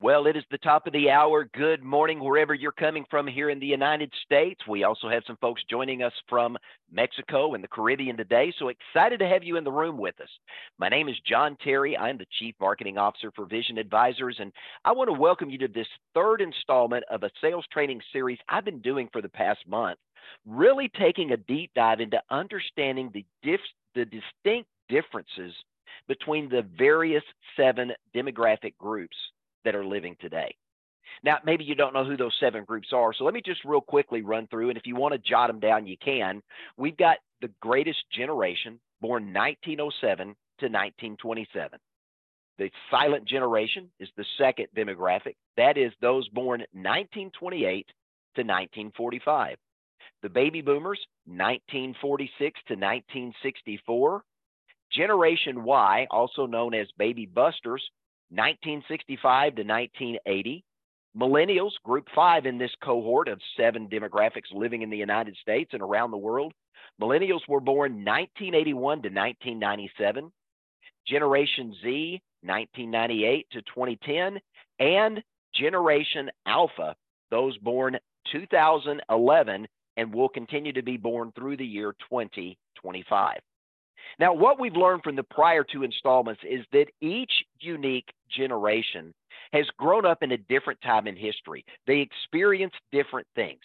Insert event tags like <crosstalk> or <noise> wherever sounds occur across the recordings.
Well, it is the top of the hour. Good morning, wherever you're coming from here in the United States. We also have some folks joining us from Mexico and the Caribbean today. So excited to have you in the room with us. My name is John Terry. I'm the Chief Marketing Officer for Vision Advisors. And I want to welcome you to this third installment of a sales training series I've been doing for the past month, really taking a deep dive into understanding the, dif- the distinct differences between the various seven demographic groups that are living today. Now, maybe you don't know who those seven groups are. So let me just real quickly run through. And if you want to jot them down, you can. We've got the greatest generation born 1907 to 1927. The silent generation is the second demographic. That is those born 1928 to 1945. The baby boomers, 1946 to 1964. Generation Y, also known as baby busters, 1965 to 1980. Millennials, group five in this cohort of seven demographics living in the United States and around the world. Millennials were born 1981 to 1997. Generation Z, 1998 to 2010. And Generation Alpha, those born 2011 and will continue to be born through the year 2025. Now, what we've learned from the prior two installments is that each unique generation has grown up in a different time in history. They experience different things.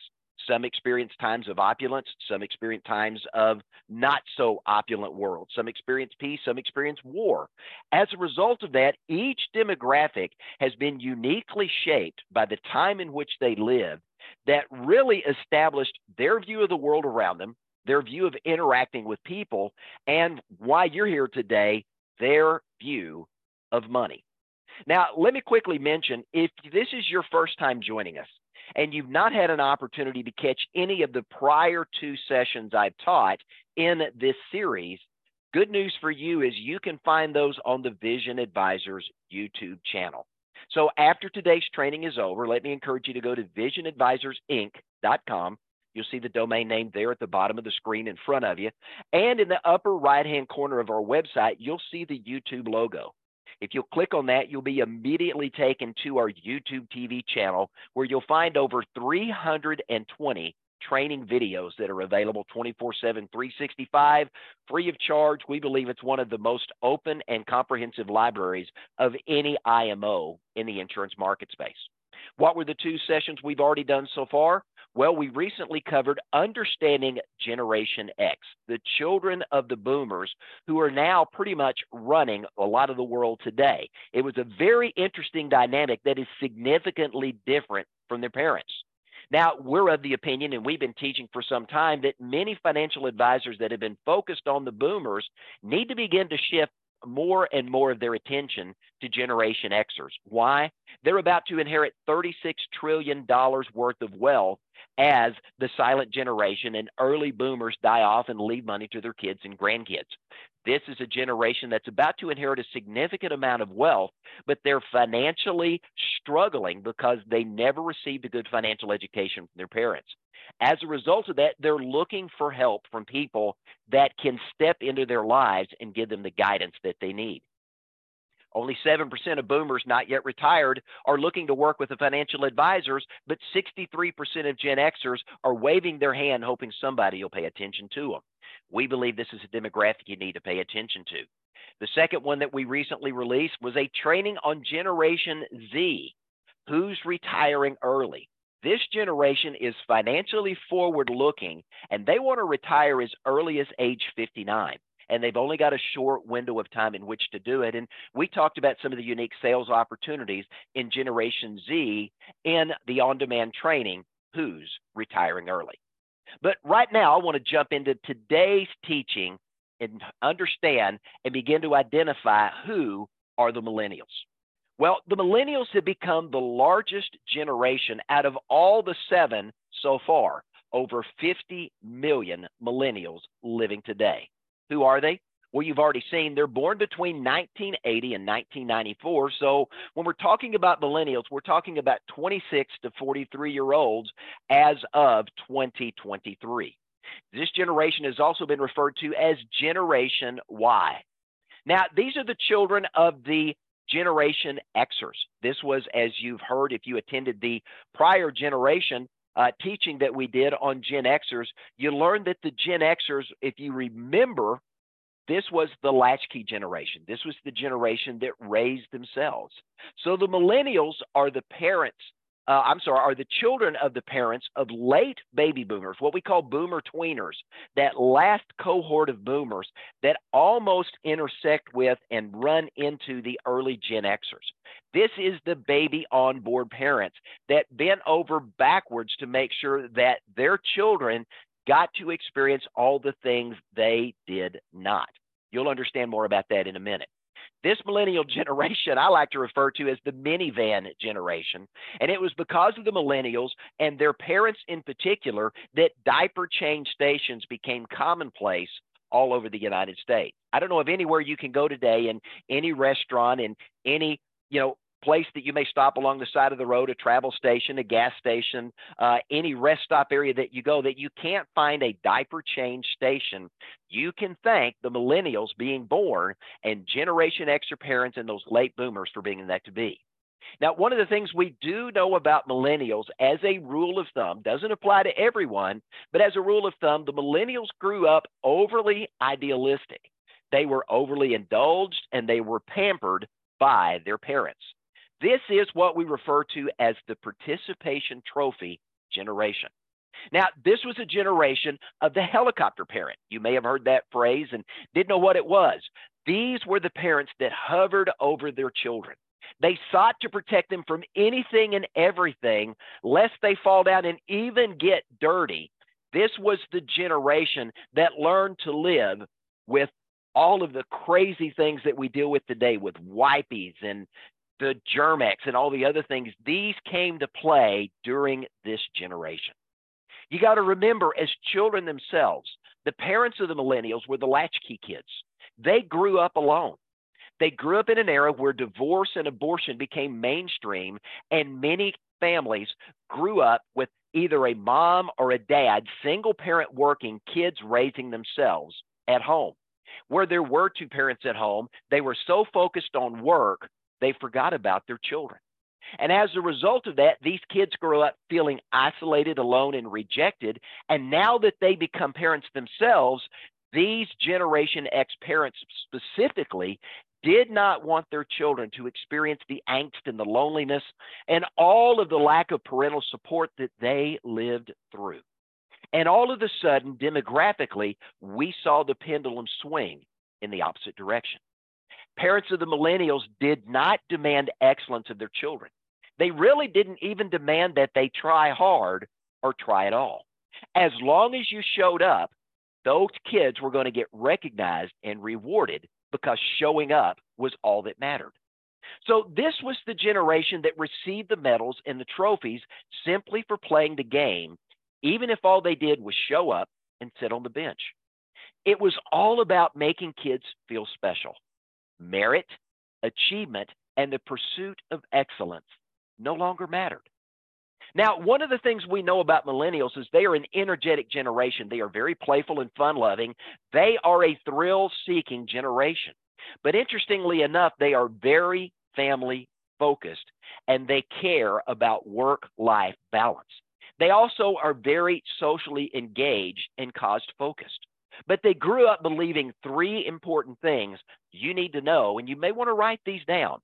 Some experience times of opulence, some experience times of not so opulent world. Some experience peace, some experience war. As a result of that, each demographic has been uniquely shaped by the time in which they lived that really established their view of the world around them, their view of interacting with people, and why you're here today, their view of money. Now, let me quickly mention if this is your first time joining us and you've not had an opportunity to catch any of the prior two sessions I've taught in this series, good news for you is you can find those on the Vision Advisors YouTube channel. So after today's training is over, let me encourage you to go to visionadvisorsinc.com You'll see the domain name there at the bottom of the screen in front of you. And in the upper right hand corner of our website, you'll see the YouTube logo. If you'll click on that, you'll be immediately taken to our YouTube TV channel where you'll find over 320 training videos that are available 24 7, 365, free of charge. We believe it's one of the most open and comprehensive libraries of any IMO in the insurance market space. What were the two sessions we've already done so far? Well, we recently covered understanding Generation X, the children of the boomers who are now pretty much running a lot of the world today. It was a very interesting dynamic that is significantly different from their parents. Now, we're of the opinion, and we've been teaching for some time, that many financial advisors that have been focused on the boomers need to begin to shift more and more of their attention to Generation Xers. Why? They're about to inherit $36 trillion worth of wealth as the silent generation and early boomers die off and leave money to their kids and grandkids. This is a generation that's about to inherit a significant amount of wealth, but they're financially struggling because they never received a good financial education from their parents. As a result of that, they're looking for help from people that can step into their lives and give them the guidance that they need. Only 7% of boomers not yet retired are looking to work with the financial advisors, but 63% of Gen Xers are waving their hand hoping somebody will pay attention to them. We believe this is a demographic you need to pay attention to. The second one that we recently released was a training on Generation Z. Who's retiring early? This generation is financially forward looking and they want to retire as early as age 59 and they've only got a short window of time in which to do it. And we talked about some of the unique sales opportunities in Generation Z in the on demand training who's retiring early. But right now, I want to jump into today's teaching and understand and begin to identify who are the millennials. Well, the millennials have become the largest generation out of all the seven so far. Over 50 million millennials living today. Who are they? Well, you've already seen they're born between 1980 and 1994. So when we're talking about millennials, we're talking about 26 to 43 year olds as of 2023. This generation has also been referred to as Generation Y. Now, these are the children of the Generation Xers. This was, as you've heard, if you attended the prior generation uh, teaching that we did on Gen Xers, you learned that the Gen Xers, if you remember, this was the latchkey generation. This was the generation that raised themselves. So the millennials are the parents uh, I'm sorry, are the children of the parents of late baby boomers, what we call boomer tweeners, that last cohort of boomers that almost intersect with and run into the early Gen Xers. This is the baby on board parents that bent over backwards to make sure that their children got to experience all the things they did not. You'll understand more about that in a minute. This millennial <laughs> generation I like to refer to as the minivan generation. And it was because of the millennials and their parents in particular that diaper change stations became commonplace all over the United States. I don't know of anywhere you can go today in any restaurant in any, you know, place that you may stop along the side of the road, a travel station, a gas station, uh, any rest stop area that you go, that you can't find a diaper change station, you can thank the millennials being born and Generation X parents and those late boomers for being in that to be. Now, one of the things we do know about millennials as a rule of thumb doesn't apply to everyone, but as a rule of thumb, the millennials grew up overly idealistic. They were overly indulged and they were pampered by their parents. This is what we refer to as the participation trophy generation. Now, this was a generation of the helicopter parent. You may have heard that phrase and didn't know what it was. These were the parents that hovered over their children. They sought to protect them from anything and everything, lest they fall down and even get dirty. This was the generation that learned to live with all of the crazy things that we deal with today with wipies and the Germ-X and all the other things, these came to play during this generation. You got to remember, as children themselves, the parents of the millennials were the latchkey kids. They grew up alone. They grew up in an era where divorce and abortion became mainstream, and many families grew up with either a mom or a dad, single parent working, kids raising themselves at home. Where there were two parents at home, they were so focused on work they forgot about their children. And as a result of that, these kids grow up feeling isolated, alone, and rejected. And now that they become parents themselves, these Generation X parents specifically did not want their children to experience the angst and the loneliness and all of the lack of parental support that they lived through. And all of a sudden, demographically, we saw the pendulum swing in the opposite direction. Parents of the millennials did not demand excellence of their children. They really didn't even demand that they try hard or try at all. As long as you showed up, those kids were going to get recognized and rewarded because showing up was all that mattered. So, this was the generation that received the medals and the trophies simply for playing the game, even if all they did was show up and sit on the bench. It was all about making kids feel special merit, achievement, and the pursuit of excellence no longer mattered. Now, one of the things we know about millennials is they are an energetic generation. They are very playful and fun loving. They are a thrill seeking generation. But interestingly enough, they are very family focused and they care about work life balance. They also are very socially engaged and cost focused. But they grew up believing three important things you need to know, and you may want to write these down.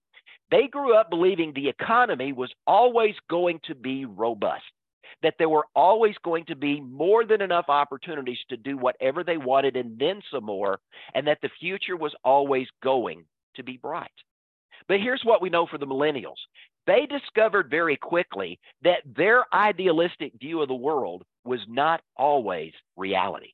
They grew up believing the economy was always going to be robust, that there were always going to be more than enough opportunities to do whatever they wanted and then some more, and that the future was always going to be bright. But here's what we know for the millennials they discovered very quickly that their idealistic view of the world was not always reality.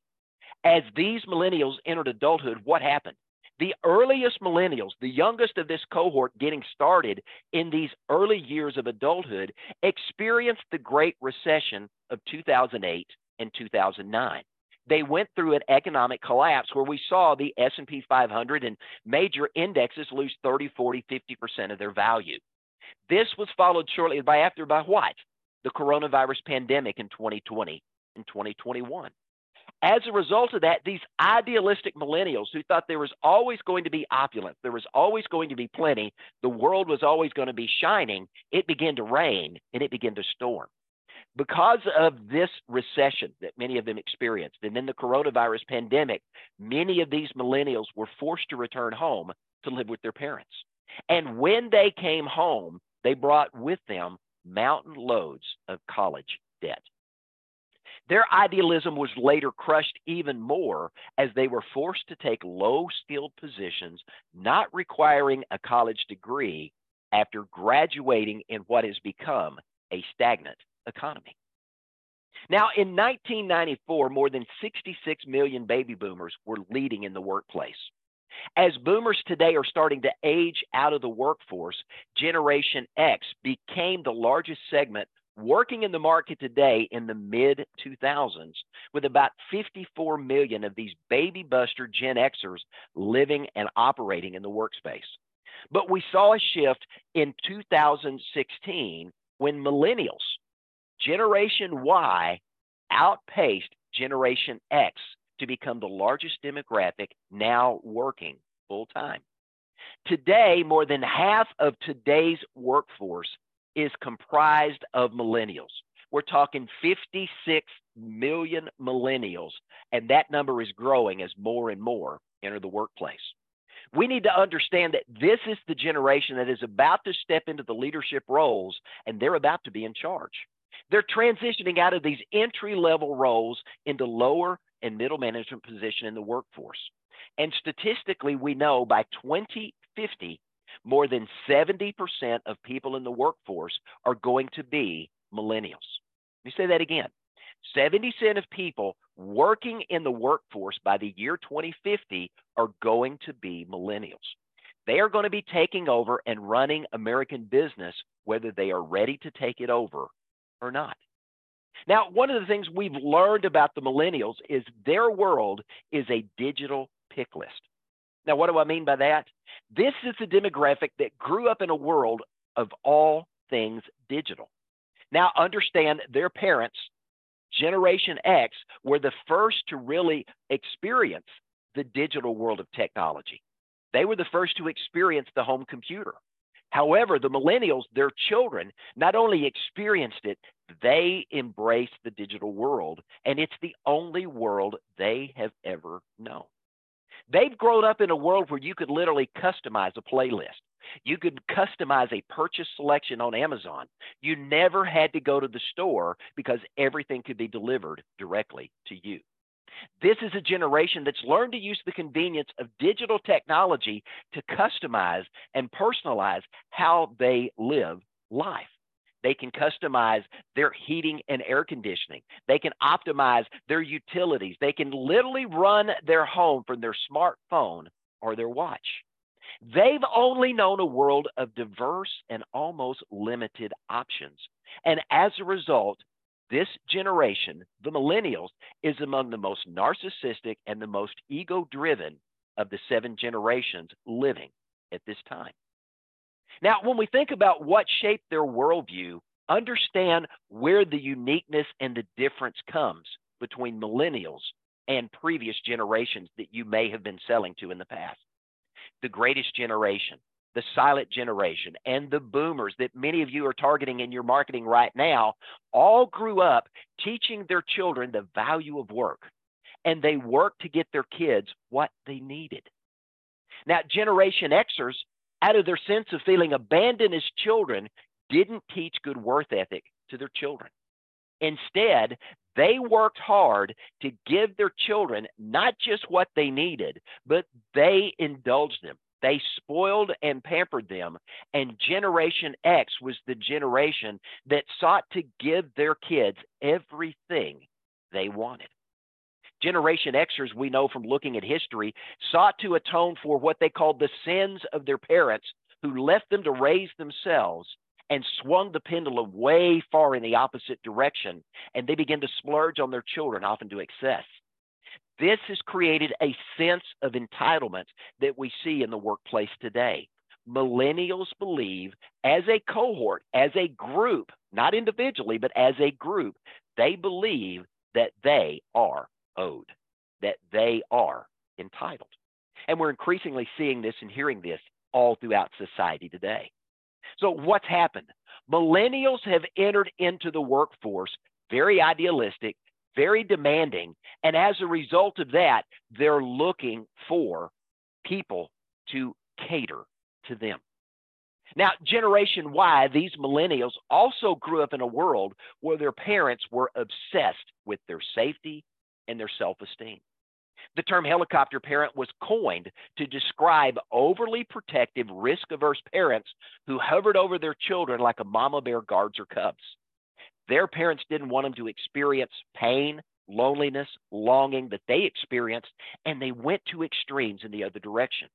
As these millennials entered adulthood, what happened? The earliest millennials, the youngest of this cohort getting started in these early years of adulthood, experienced the Great Recession of 2008 and 2009 they went through an economic collapse where we saw the S&P 500 and major indexes lose 30, 40, 50% of their value. This was followed shortly by after by what? The coronavirus pandemic in 2020 and 2021. As a result of that, these idealistic millennials who thought there was always going to be opulence, there was always going to be plenty, the world was always going to be shining, it began to rain and it began to storm. Because of this recession that many of them experienced, and then the coronavirus pandemic, many of these millennials were forced to return home to live with their parents. And when they came home, they brought with them mountain loads of college debt. Their idealism was later crushed even more as they were forced to take low skilled positions, not requiring a college degree after graduating in what has become a stagnant economy. Now, in 1994, more than 66 million baby boomers were leading in the workplace. As boomers today are starting to age out of the workforce, Generation X became the largest segment working in the market today in the mid 2000s, with about 54 million of these baby buster Gen Xers living and operating in the workspace. But we saw a shift in 2016 when millennials, Generation Y, outpaced Generation X to become the largest demographic now working full time. Today, more than half of today's workforce is comprised of millennials. We're talking 56 million millennials, and that number is growing as more and more enter the workplace. We need to understand that this is the generation that is about to step into the leadership roles, and they're about to be in charge. They're transitioning out of these entry level roles into lower and middle management position in the workforce. And statistically, we know by 2050, more than 70% of people in the workforce are going to be millennials. Let me say that again. 70% of people working in the workforce by the year 2050 are going to be millennials. They are going to be taking over and running American business, whether they are ready to take it over or not. Now, one of the things we've learned about the millennials is their world is a digital pick list. Now, what do I mean by that? This is the demographic that grew up in a world of all things digital. Now, understand their parents, Generation X, were the first to really experience the digital world of technology. They were the first to experience the home computer. However, the millennials, their children, not only experienced it, they embraced the digital world, and it's the only world they have ever known. They've grown up in a world where you could literally customize a playlist. You could customize a purchase selection on Amazon. You never had to go to the store because everything could be delivered directly to you. This is a generation that's learned to use the convenience of digital technology to customize and personalize how they live life. They can customize their heating and air conditioning. They can optimize their utilities. They can literally run their home from their smartphone or their watch. They've only known a world of diverse and almost limited options. And as a result, this generation, the millennials, is among the most narcissistic and the most ego driven of the seven generations living at this time. Now, when we think about what shaped their worldview, understand where the uniqueness and the difference comes between millennials and previous generations that you may have been selling to in the past. The greatest generation, the silent generation, and the boomers that many of you are targeting in your marketing right now all grew up teaching their children the value of work, and they worked to get their kids what they needed. Now, Generation Xers out of their sense of feeling abandoned as children, didn't teach good work ethic to their children. Instead, they worked hard to give their children not just what they needed, but they indulged them. They spoiled and pampered them. And Generation X was the generation that sought to give their kids everything they wanted. Generation Xers, we know from looking at history, sought to atone for what they called the sins of their parents who left them to raise themselves and swung the pendulum way far in the opposite direction. And they began to splurge on their children, often to excess. This has created a sense of entitlement that we see in the workplace today. Millennials believe, as a cohort, as a group, not individually, but as a group, they believe that they are owed, that they are entitled. And we're increasingly seeing this and hearing this all throughout society today. So, what's happened? Millennials have entered into the workforce very idealistic, very demanding, and as a result of that, they're looking for people to cater to them. Now, Generation Y, these millennials also grew up in a world where their parents were obsessed with their safety and their self esteem. The term helicopter parent was coined to describe overly protective, risk averse parents who hovered over their children like a mama bear guards her cubs. Their parents didn't want them to experience pain, loneliness, longing that they experienced, and they went to extremes in the other direction.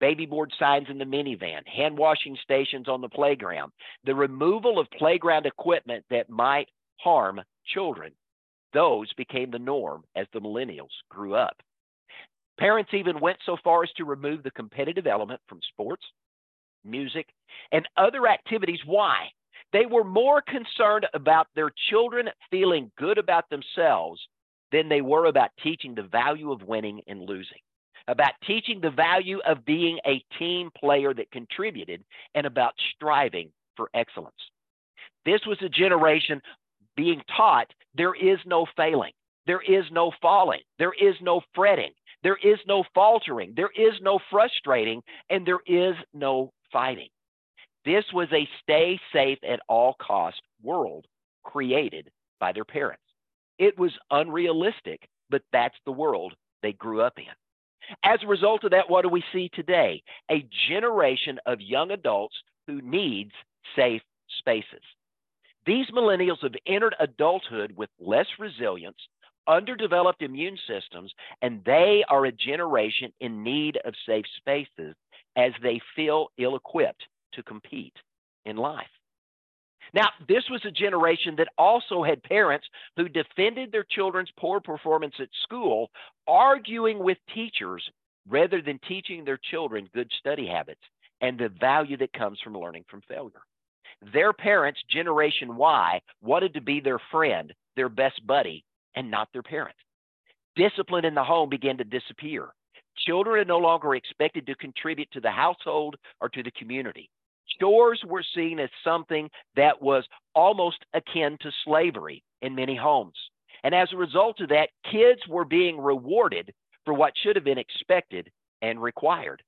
Baby board signs in the minivan, hand washing stations on the playground, the removal of playground equipment that might harm children. Those became the norm as the millennials grew up. Parents even went so far as to remove the competitive element from sports, music, and other activities. Why? They were more concerned about their children feeling good about themselves than they were about teaching the value of winning and losing, about teaching the value of being a team player that contributed, and about striving for excellence. This was a generation being taught there is no failing, there is no falling, there is no fretting, there is no faltering, there is no frustrating, and there is no fighting. This was a stay safe at all cost world created by their parents. It was unrealistic, but that's the world they grew up in. As a result of that, what do we see today? A generation of young adults who needs safe spaces. These millennials have entered adulthood with less resilience, underdeveloped immune systems, and they are a generation in need of safe spaces as they feel ill equipped to compete in life. Now, this was a generation that also had parents who defended their children's poor performance at school, arguing with teachers rather than teaching their children good study habits and the value that comes from learning from failure. Their parents, Generation Y, wanted to be their friend, their best buddy, and not their parent. Discipline in the home began to disappear. Children are no longer expected to contribute to the household or to the community. Chores were seen as something that was almost akin to slavery in many homes. And as a result of that, kids were being rewarded for what should have been expected and required.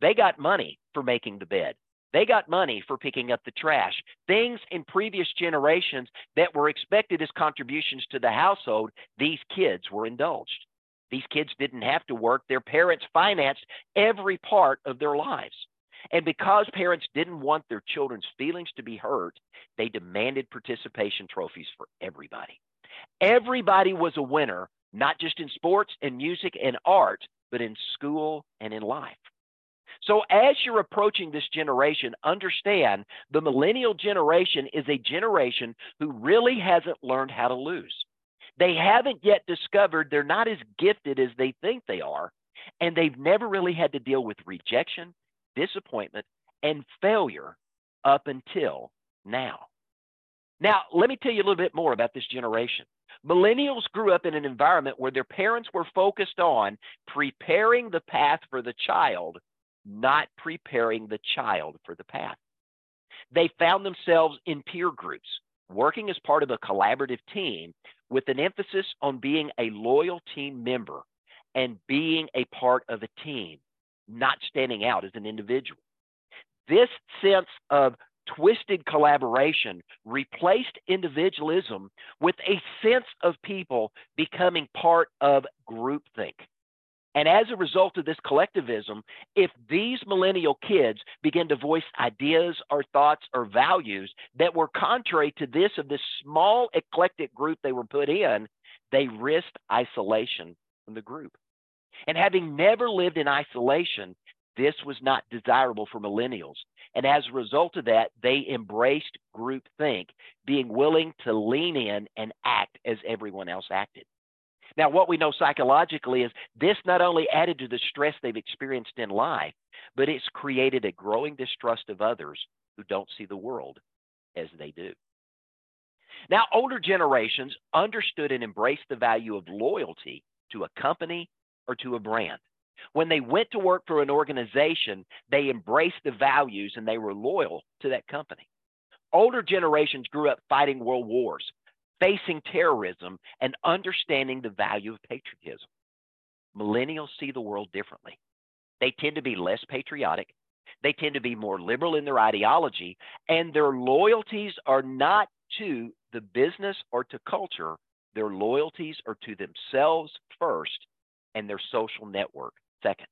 They got money for making the bed. They got money for picking up the trash. Things in previous generations that were expected as contributions to the household, these kids were indulged. These kids didn't have to work. Their parents financed every part of their lives. And because parents didn't want their children's feelings to be hurt, they demanded participation trophies for everybody. Everybody was a winner, not just in sports and music and art, but in school and in life. So, as you're approaching this generation, understand the millennial generation is a generation who really hasn't learned how to lose. They haven't yet discovered they're not as gifted as they think they are, and they've never really had to deal with rejection disappointment, and failure up until now. Now, let me tell you a little bit more about this generation. Millennials grew up in an environment where their parents were focused on preparing the path for the child, not preparing the child for the path. They found themselves in peer groups, working as part of a collaborative team with an emphasis on being a loyal team member and being a part of a team not standing out as an individual. This sense of twisted collaboration replaced individualism with a sense of people becoming part of groupthink. And as a result of this collectivism, if these millennial kids begin to voice ideas or thoughts or values that were contrary to this of this small eclectic group they were put in, they risked isolation from the group. And having never lived in isolation, this was not desirable for millennials. And as a result of that, they embraced groupthink, being willing to lean in and act as everyone else acted. Now, what we know psychologically is this not only added to the stress they've experienced in life, but it's created a growing distrust of others who don't see the world as they do. Now, older generations understood and embraced the value of loyalty to a company or to a brand. When they went to work for an organization, they embraced the values and they were loyal to that company. Older generations grew up fighting world wars, facing terrorism, and understanding the value of patriotism. Millennials see the world differently. They tend to be less patriotic. They tend to be more liberal in their ideology, and their loyalties are not to the business or to culture. Their loyalties are to themselves first and their social network second.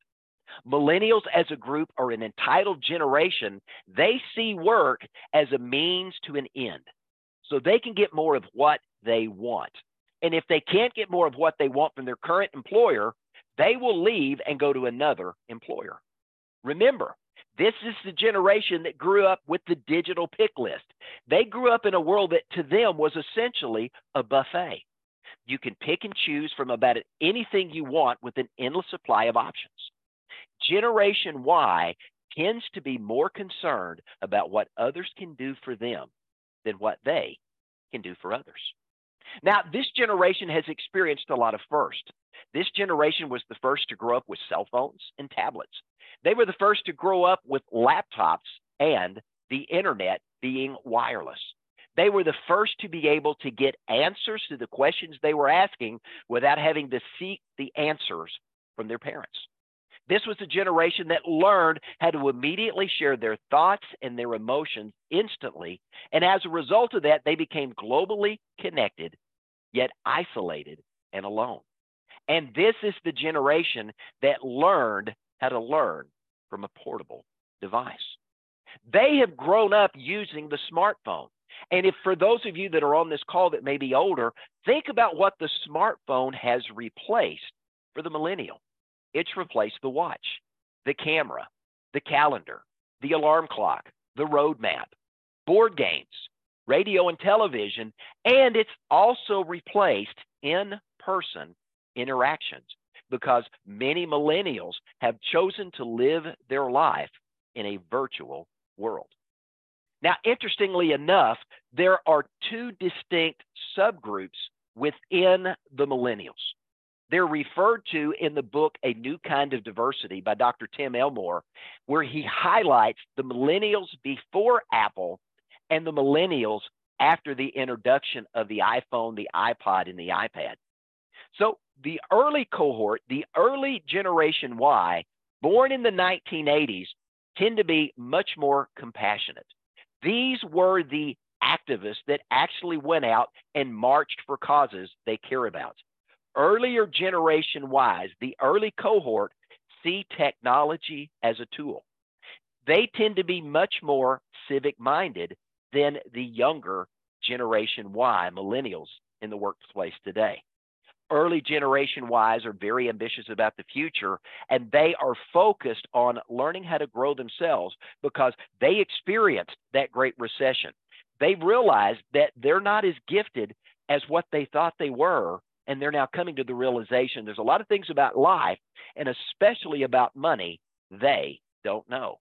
Millennials as a group are an entitled generation. They see work as a means to an end. So they can get more of what they want. And if they can't get more of what they want from their current employer, they will leave and go to another employer. Remember, this is the generation that grew up with the digital pick list. They grew up in a world that to them was essentially a buffet. You can pick and choose from about anything you want with an endless supply of options. Generation Y tends to be more concerned about what others can do for them than what they can do for others. Now, this generation has experienced a lot of firsts. This generation was the first to grow up with cell phones and tablets. They were the first to grow up with laptops and the internet being wireless. They were the first to be able to get answers to the questions they were asking without having to seek the answers from their parents. This was a generation that learned how to immediately share their thoughts and their emotions instantly. And as a result of that, they became globally connected, yet isolated and alone. And this is the generation that learned how to learn from a portable device. They have grown up using the smartphone. And if for those of you that are on this call that may be older, think about what the smartphone has replaced for the millennial. It's replaced the watch, the camera, the calendar, the alarm clock, the road map, board games, radio and television, and it's also replaced in person interactions because many millennials have chosen to live their life in a virtual world. Now, interestingly enough, there are two distinct subgroups within the millennials. They're referred to in the book A New Kind of Diversity by Dr. Tim Elmore, where he highlights the millennials before Apple and the millennials after the introduction of the iPhone, the iPod, and the iPad. So the early cohort, the early generation Y, born in the 1980s, tend to be much more compassionate. These were the activists that actually went out and marched for causes they care about earlier generation wise, the early cohort see technology as a tool. They tend to be much more civic minded than the younger generation Y, millennials in the workplace today. Early generation Ys are very ambitious about the future and they are focused on learning how to grow themselves because they experienced that great recession. They realized that they're not as gifted as what they thought they were and they're now coming to the realization there's a lot of things about life and especially about money they don't know.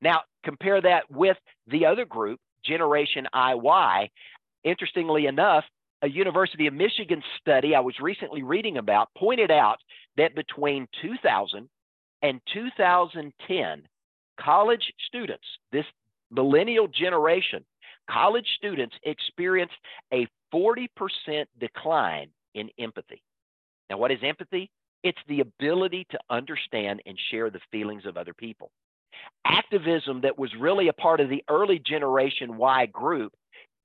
Now, compare that with the other group, Generation IY. Interestingly enough, a University of Michigan study I was recently reading about pointed out that between 2000 and 2010, college students, this millennial generation, college students experienced a 40% decline in empathy. Now, what is empathy? It's the ability to understand and share the feelings of other people. Activism that was really a part of the early Generation Y group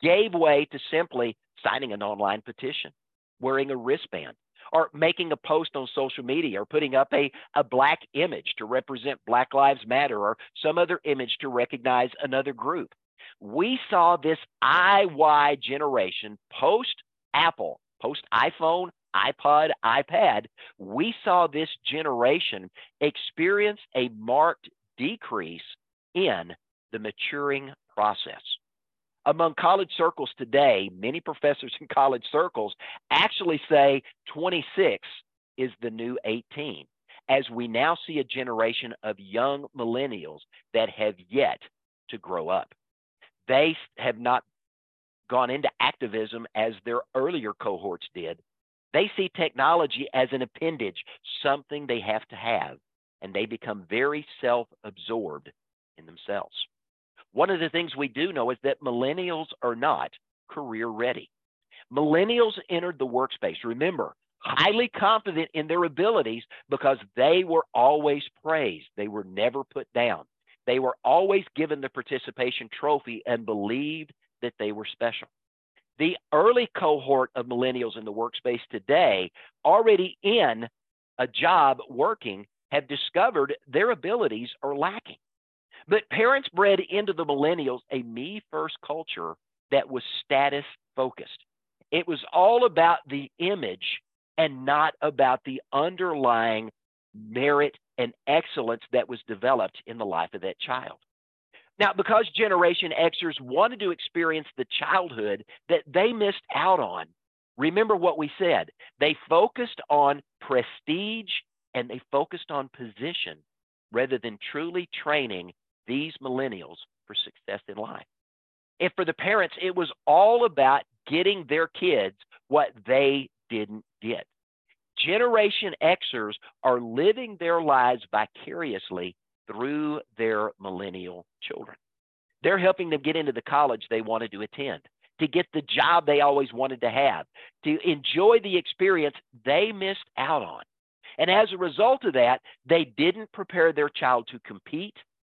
gave way to simply signing an online petition, wearing a wristband, or making a post on social media, or putting up a, a black image to represent Black Lives Matter, or some other image to recognize another group. We saw this IY generation post Apple post iPhone, iPod, iPad, we saw this generation experience a marked decrease in the maturing process. Among college circles today, many professors in college circles actually say 26 is the new 18, as we now see a generation of young millennials that have yet to grow up. They have not gone into activism as their earlier cohorts did. They see technology as an appendage, something they have to have, and they become very self absorbed in themselves. One of the things we do know is that millennials are not career ready. Millennials entered the workspace, remember, highly confident in their abilities because they were always praised. They were never put down. They were always given the participation trophy and believed that they were special. The early cohort of millennials in the workspace today, already in a job working, have discovered their abilities are lacking. But parents bred into the millennials a me first culture that was status focused. It was all about the image and not about the underlying merit and excellence that was developed in the life of that child. Now, because Generation Xers wanted to experience the childhood that they missed out on, remember what we said. They focused on prestige and they focused on position rather than truly training these millennials for success in life. And for the parents, it was all about getting their kids what they didn't get. Generation Xers are living their lives vicariously through their millennial children. They're helping them get into the college they wanted to attend, to get the job they always wanted to have, to enjoy the experience they missed out on. And as a result of that, they didn't prepare their child to compete,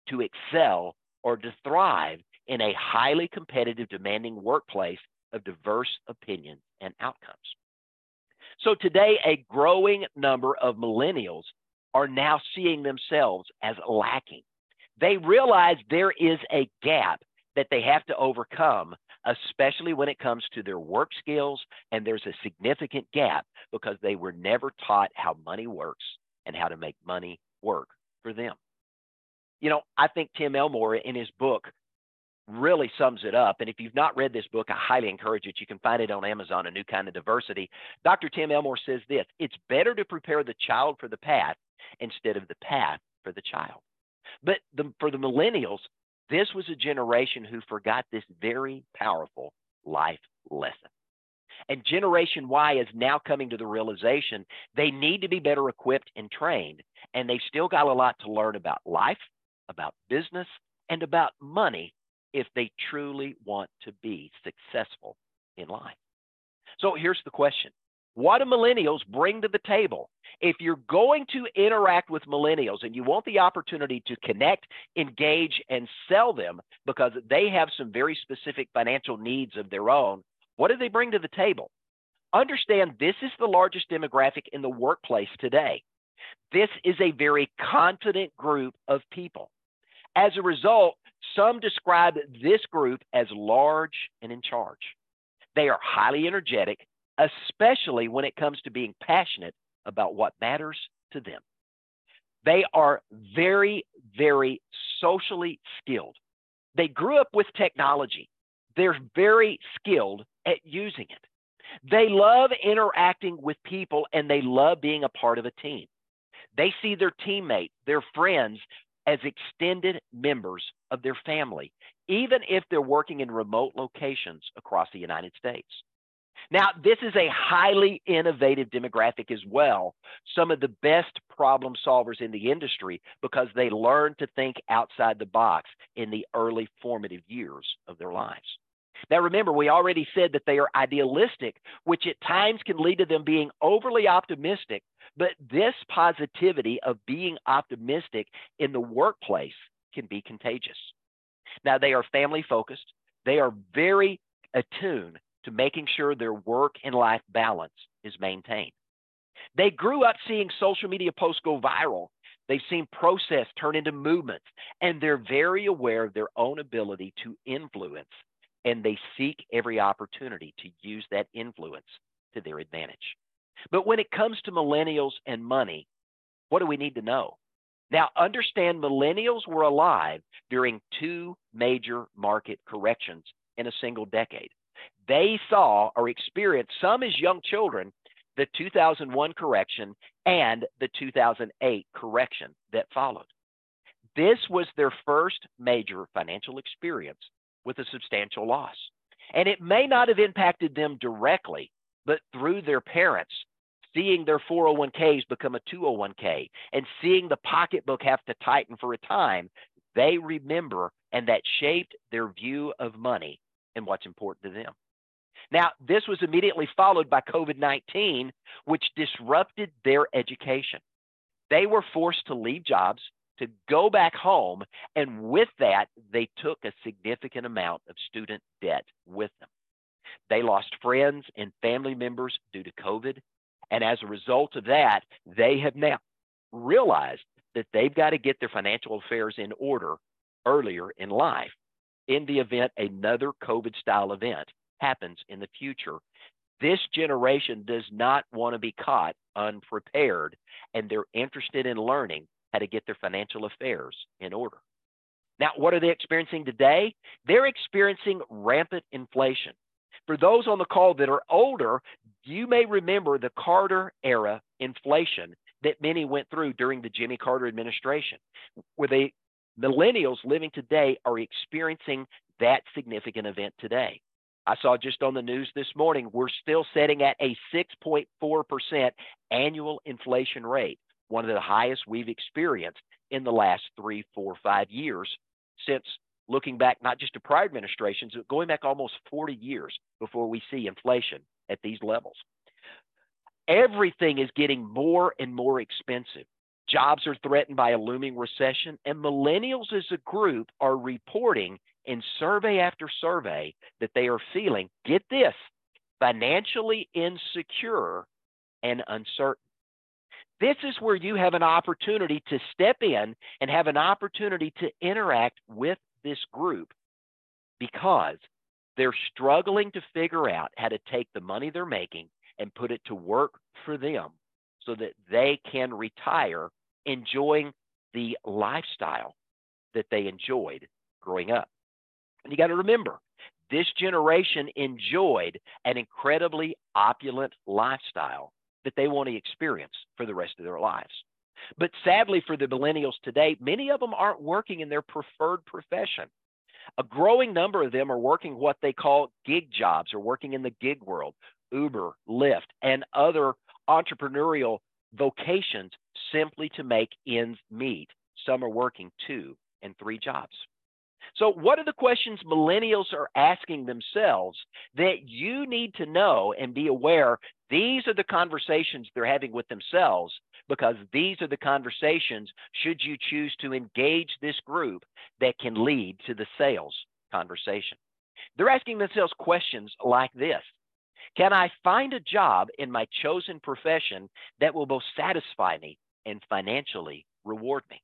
to excel, or to thrive in a highly competitive, demanding workplace of diverse opinions and outcomes. So today, a growing number of millennials are now seeing themselves as lacking. They realize there is a gap that they have to overcome, especially when it comes to their work skills. And there's a significant gap because they were never taught how money works and how to make money work for them. You know, I think Tim Elmore in his book really sums it up. And if you've not read this book, I highly encourage it. You can find it on Amazon, A New Kind of Diversity. Dr. Tim Elmore says this it's better to prepare the child for the path instead of the path for the child. But the, for the millennials, this was a generation who forgot this very powerful life lesson. And Generation Y is now coming to the realization they need to be better equipped and trained, and they've still got a lot to learn about life, about business, and about money if they truly want to be successful in life. So here's the question What do millennials bring to the table? If you're going to interact with millennials and you want the opportunity to connect, engage, and sell them because they have some very specific financial needs of their own, what do they bring to the table? Understand this is the largest demographic in the workplace today. This is a very confident group of people. As a result, some describe this group as large and in charge. They are highly energetic, especially when it comes to being passionate about what matters to them. They are very, very socially skilled. They grew up with technology. They're very skilled at using it. They love interacting with people and they love being a part of a team. They see their teammates, their friends, as extended members of their family, even if they're working in remote locations across the United States. Now, this is a highly innovative demographic as well. Some of the best problem solvers in the industry because they learn to think outside the box in the early formative years of their lives. Now, remember, we already said that they are idealistic, which at times can lead to them being overly optimistic. But this positivity of being optimistic in the workplace can be contagious. Now, they are family focused, they are very attuned to making sure their work and life balance is maintained. They grew up seeing social media posts go viral. They've seen process turn into movements, and they're very aware of their own ability to influence and they seek every opportunity to use that influence to their advantage. But when it comes to millennials and money, what do we need to know? Now, understand millennials were alive during two major market corrections in a single decade. They saw or experienced, some as young children, the 2001 correction and the 2008 correction that followed. This was their first major financial experience with a substantial loss. And it may not have impacted them directly, but through their parents seeing their 401ks become a 201k and seeing the pocketbook have to tighten for a time, they remember and that shaped their view of money and what's important to them. Now, this was immediately followed by COVID 19, which disrupted their education. They were forced to leave jobs, to go back home, and with that, they took a significant amount of student debt with them. They lost friends and family members due to COVID. And as a result of that, they have now realized that they've got to get their financial affairs in order earlier in life in the event another COVID style event happens in the future. This generation does not want to be caught unprepared, and they're interested in learning how to get their financial affairs in order. Now, what are they experiencing today? They're experiencing rampant inflation. For those on the call that are older, you may remember the Carter era inflation that many went through during the Jimmy Carter administration, where the millennials living today are experiencing that significant event today. I saw just on the news this morning, we're still sitting at a 6.4% annual inflation rate, one of the highest we've experienced in the last three, four, five years since looking back not just to prior administrations, but going back almost 40 years before we see inflation at these levels. Everything is getting more and more expensive. Jobs are threatened by a looming recession, and millennials as a group are reporting in survey after survey that they are feeling, get this, financially insecure and uncertain. This is where you have an opportunity to step in and have an opportunity to interact with this group because they're struggling to figure out how to take the money they're making and put it to work for them so that they can retire enjoying the lifestyle that they enjoyed growing up. And you got to remember, this generation enjoyed an incredibly opulent lifestyle that they want to experience for the rest of their lives. But sadly, for the millennials today, many of them aren't working in their preferred profession. A growing number of them are working what they call gig jobs or working in the gig world, Uber, Lyft, and other entrepreneurial vocations simply to make ends meet. Some are working two and three jobs. So, what are the questions millennials are asking themselves that you need to know and be aware? These are the conversations they're having with themselves because these are the conversations, should you choose to engage this group, that can lead to the sales conversation. They're asking themselves questions like this Can I find a job in my chosen profession that will both satisfy me and financially reward me?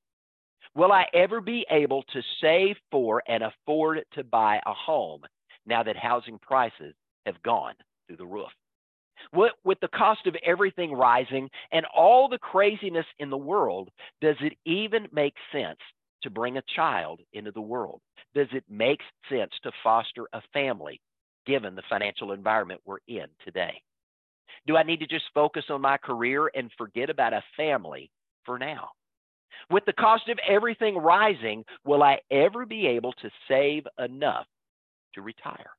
Will I ever be able to save for and afford to buy a home now that housing prices have gone through the roof? With the cost of everything rising and all the craziness in the world, does it even make sense to bring a child into the world? Does it make sense to foster a family given the financial environment we're in today? Do I need to just focus on my career and forget about a family for now? With the cost of everything rising, will I ever be able to save enough to retire?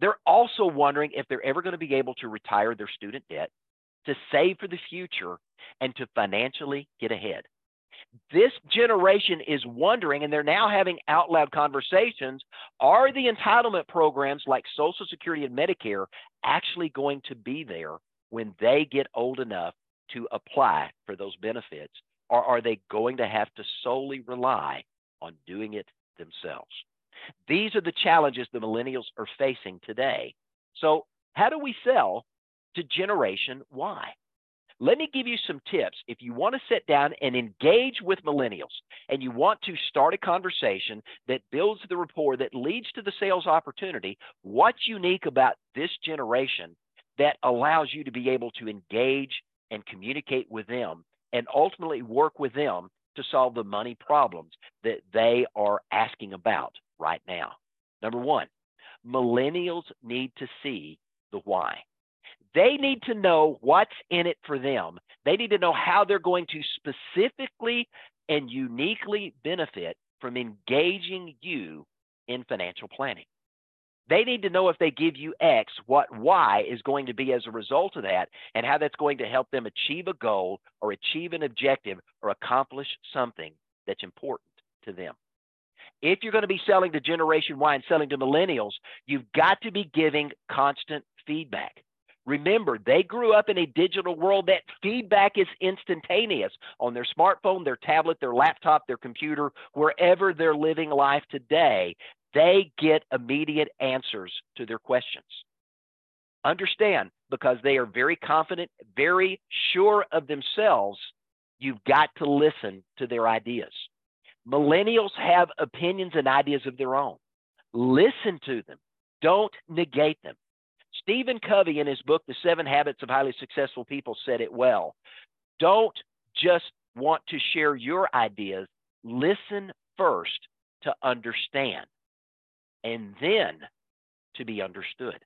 They're also wondering if they're ever going to be able to retire their student debt, to save for the future, and to financially get ahead. This generation is wondering, and they're now having out loud conversations are the entitlement programs like Social Security and Medicare actually going to be there when they get old enough to apply for those benefits? Or are they going to have to solely rely on doing it themselves? These are the challenges the millennials are facing today. So, how do we sell to Generation Y? Let me give you some tips. If you want to sit down and engage with millennials and you want to start a conversation that builds the rapport that leads to the sales opportunity, what's unique about this generation that allows you to be able to engage and communicate with them and ultimately work with them to solve the money problems that they are asking about right now. Number one, millennials need to see the why. They need to know what's in it for them. They need to know how they're going to specifically and uniquely benefit from engaging you in financial planning. They need to know if they give you X, what Y is going to be as a result of that, and how that's going to help them achieve a goal or achieve an objective or accomplish something that's important to them. If you're going to be selling to Generation Y and selling to millennials, you've got to be giving constant feedback. Remember, they grew up in a digital world that feedback is instantaneous on their smartphone, their tablet, their laptop, their computer, wherever they're living life today. They get immediate answers to their questions. Understand, because they are very confident, very sure of themselves, you've got to listen to their ideas. Millennials have opinions and ideas of their own. Listen to them, don't negate them. Stephen Covey, in his book, The Seven Habits of Highly Successful People, said it well. Don't just want to share your ideas, listen first to understand and then to be understood.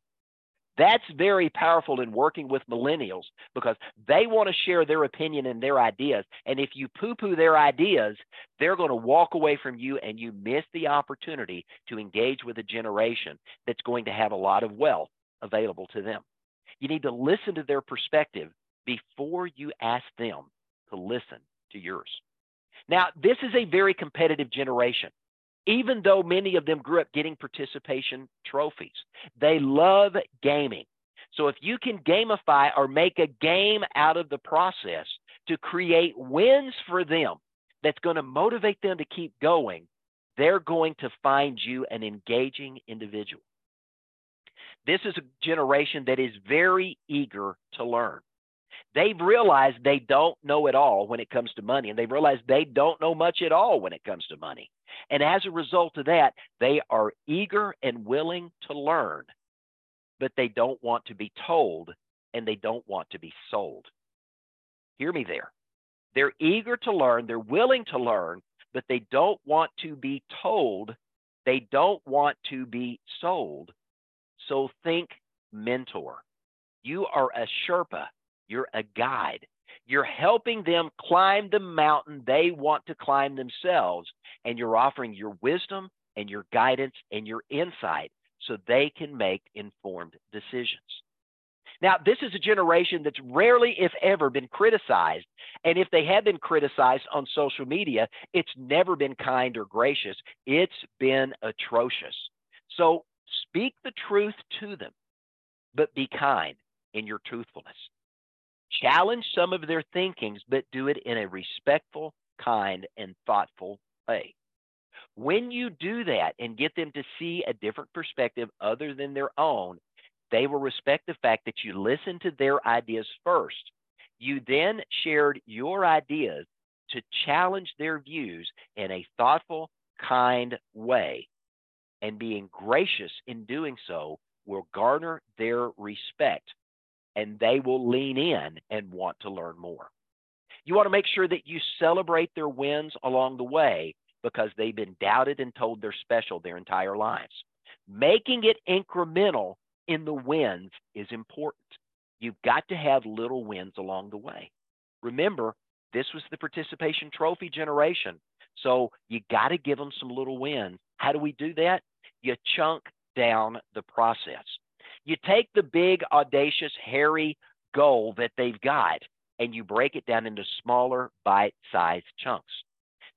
That's very powerful in working with millennials because they want to share their opinion and their ideas. And if you poo poo their ideas, they're going to walk away from you and you miss the opportunity to engage with a generation that's going to have a lot of wealth available to them. You need to listen to their perspective before you ask them to listen to yours. Now, this is a very competitive generation even though many of them grew up getting participation trophies. They love gaming. So if you can gamify or make a game out of the process to create wins for them that's going to motivate them to keep going, they're going to find you an engaging individual. This is a generation that is very eager to learn. They've realized they don't know it all when it comes to money, and they've realized they don't know much at all when it comes to money. And as a result of that, they are eager and willing to learn, but they don't want to be told and they don't want to be sold. Hear me there. They're eager to learn, they're willing to learn, but they don't want to be told, they don't want to be sold. So think mentor. You are a Sherpa, you're a guide. You're helping them climb the mountain they want to climb themselves, and you're offering your wisdom and your guidance and your insight so they can make informed decisions. Now, this is a generation that's rarely, if ever, been criticized. And if they have been criticized on social media, it's never been kind or gracious. It's been atrocious. So speak the truth to them, but be kind in your truthfulness. Challenge some of their thinkings, but do it in a respectful, kind, and thoughtful way. When you do that and get them to see a different perspective other than their own, they will respect the fact that you listened to their ideas first. You then shared your ideas to challenge their views in a thoughtful, kind way. And being gracious in doing so will garner their respect and they will lean in and want to learn more. You want to make sure that you celebrate their wins along the way because they've been doubted and told they're special their entire lives. Making it incremental in the wins is important. You've got to have little wins along the way. Remember, this was the participation trophy generation. So you got to give them some little wins. How do we do that? You chunk down the process. You take the big, audacious, hairy goal that they've got and you break it down into smaller, bite sized chunks.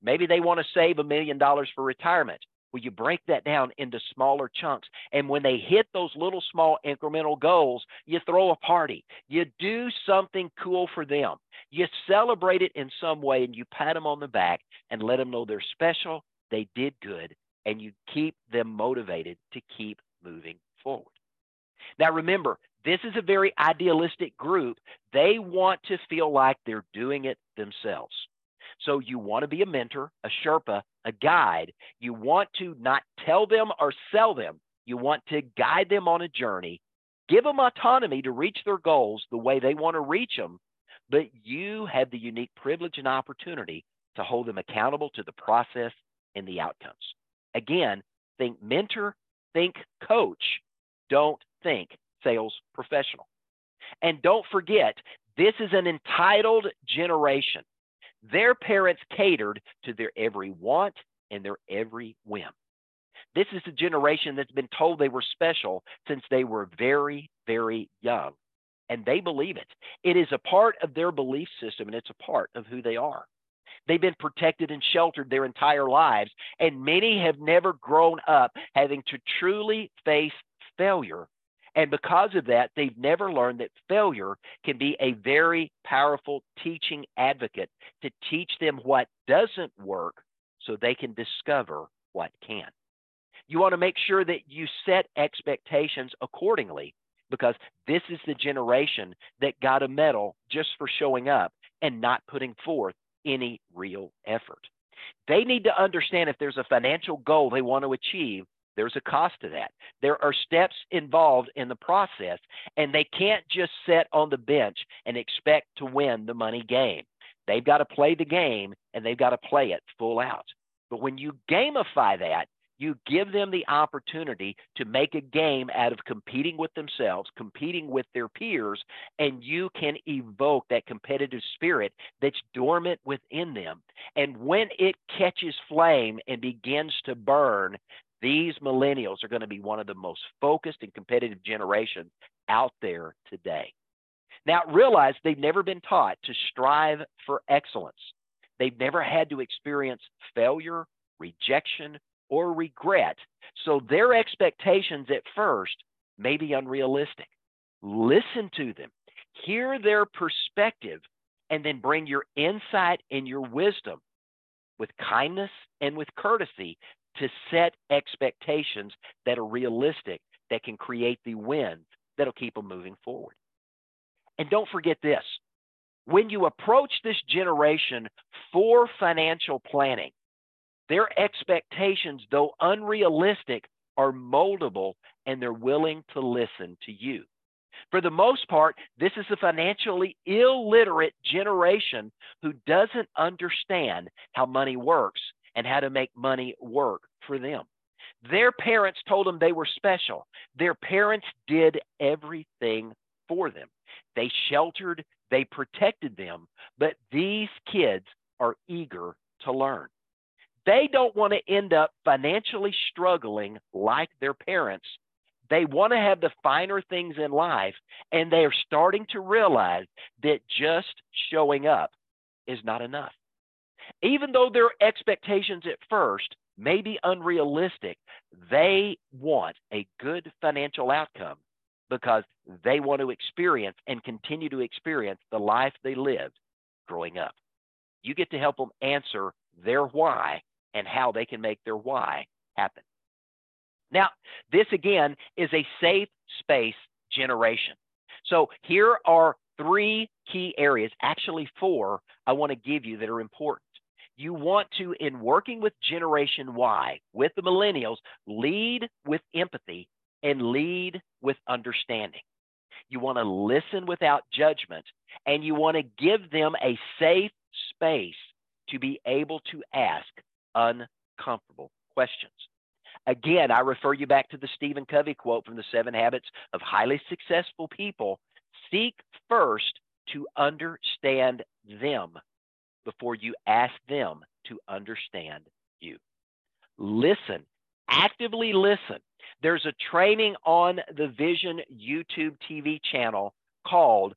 Maybe they want to save a million dollars for retirement. Well, you break that down into smaller chunks. And when they hit those little small incremental goals, you throw a party. You do something cool for them. You celebrate it in some way and you pat them on the back and let them know they're special, they did good, and you keep them motivated to keep moving forward. Now, remember, this is a very idealistic group. They want to feel like they're doing it themselves. So you want to be a mentor, a Sherpa, a guide. You want to not tell them or sell them. You want to guide them on a journey, give them autonomy to reach their goals the way they want to reach them, but you have the unique privilege and opportunity to hold them accountable to the process and the outcomes. Again, think mentor, think coach, don't think sales professional. And don't forget, this is an entitled generation. Their parents catered to their every want and their every whim. This is a generation that's been told they were special since they were very, very young. And they believe it. It is a part of their belief system and it's a part of who they are. They've been protected and sheltered their entire lives, and many have never grown up having to truly face failure. And because of that, they've never learned that failure can be a very powerful teaching advocate to teach them what doesn't work so they can discover what can. You want to make sure that you set expectations accordingly because this is the generation that got a medal just for showing up and not putting forth any real effort. They need to understand if there's a financial goal they want to achieve, there's a cost to that. There are steps involved in the process, and they can't just sit on the bench and expect to win the money game. They've got to play the game and they've got to play it full out. But when you gamify that, you give them the opportunity to make a game out of competing with themselves, competing with their peers, and you can evoke that competitive spirit that's dormant within them. And when it catches flame and begins to burn, these millennials are going to be one of the most focused and competitive generations out there today. Now, realize they've never been taught to strive for excellence. They've never had to experience failure, rejection, or regret. So their expectations at first may be unrealistic. Listen to them, hear their perspective, and then bring your insight and your wisdom with kindness and with courtesy to set expectations that are realistic, that can create the wind that'll keep them moving forward. And don't forget this when you approach this generation for financial planning, their expectations, though unrealistic, are moldable and they're willing to listen to you. For the most part, this is a financially illiterate generation who doesn't understand how money works and how to make money work for them. Their parents told them they were special. Their parents did everything for them. They sheltered, they protected them, but these kids are eager to learn. They don't want to end up financially struggling like their parents. They want to have the finer things in life, and they are starting to realize that just showing up is not enough. Even though their expectations at first may be unrealistic, they want a good financial outcome because they want to experience and continue to experience the life they lived growing up. You get to help them answer their why and how they can make their why happen. Now, this again is a safe space generation. So here are three key areas, actually four, I want to give you that are important. You want to, in working with Generation Y, with the millennials, lead with empathy and lead with understanding. You want to listen without judgment, and you want to give them a safe space to be able to ask uncomfortable questions. Again, I refer you back to the Stephen Covey quote from the Seven Habits of Highly Successful People seek first to understand them before you ask them to understand you. Listen, actively listen. There's a training on the Vision YouTube TV channel called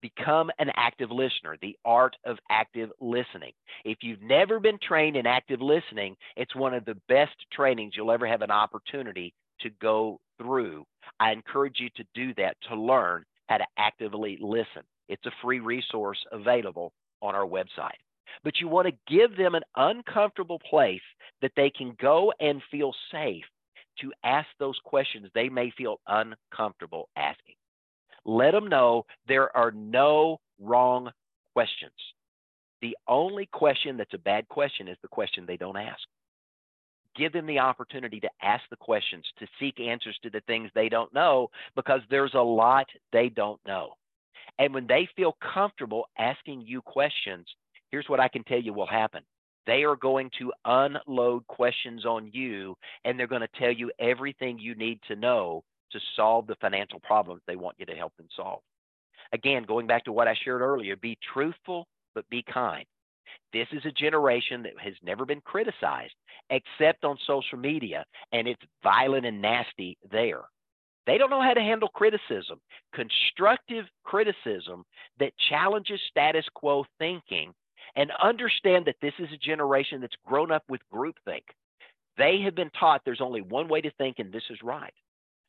Become an Active Listener, the art of active listening. If you've never been trained in active listening, it's one of the best trainings you'll ever have an opportunity to go through. I encourage you to do that to learn how to actively listen. It's a free resource available on our website. But you want to give them an uncomfortable place that they can go and feel safe to ask those questions they may feel uncomfortable asking. Let them know there are no wrong questions. The only question that's a bad question is the question they don't ask. Give them the opportunity to ask the questions, to seek answers to the things they don't know, because there's a lot they don't know. And when they feel comfortable asking you questions, here's what I can tell you will happen. They are going to unload questions on you, and they're going to tell you everything you need to know to solve the financial problems they want you to help them solve. Again, going back to what I shared earlier, be truthful, but be kind. This is a generation that has never been criticized except on social media, and it's violent and nasty there. They don't know how to handle criticism, constructive criticism that challenges status quo thinking, and understand that this is a generation that's grown up with groupthink. They have been taught there's only one way to think, and this is right.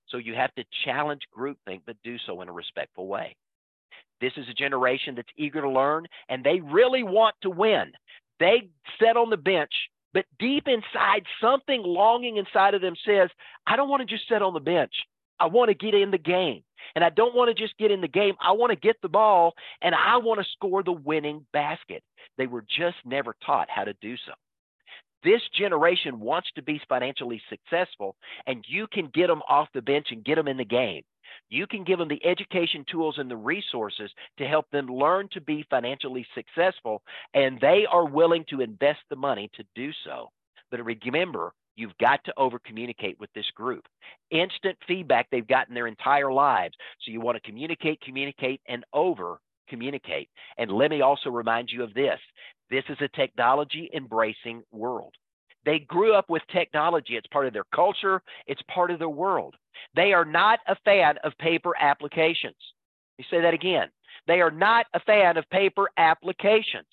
So you have to challenge groupthink, but do so in a respectful way. This is a generation that's eager to learn, and they really want to win. They sit on the bench, but deep inside, something longing inside of them says, I don't want to just sit on the bench. I want to get in the game. And I don't want to just get in the game. I want to get the ball and I want to score the winning basket. They were just never taught how to do so. This generation wants to be financially successful, and you can get them off the bench and get them in the game. You can give them the education tools and the resources to help them learn to be financially successful, and they are willing to invest the money to do so. But remember, You've got to over communicate with this group. Instant feedback they've gotten their entire lives. So you want to communicate, communicate, and over communicate. And let me also remind you of this this is a technology embracing world. They grew up with technology. It's part of their culture, it's part of their world. They are not a fan of paper applications. Let me say that again. They are not a fan of paper applications.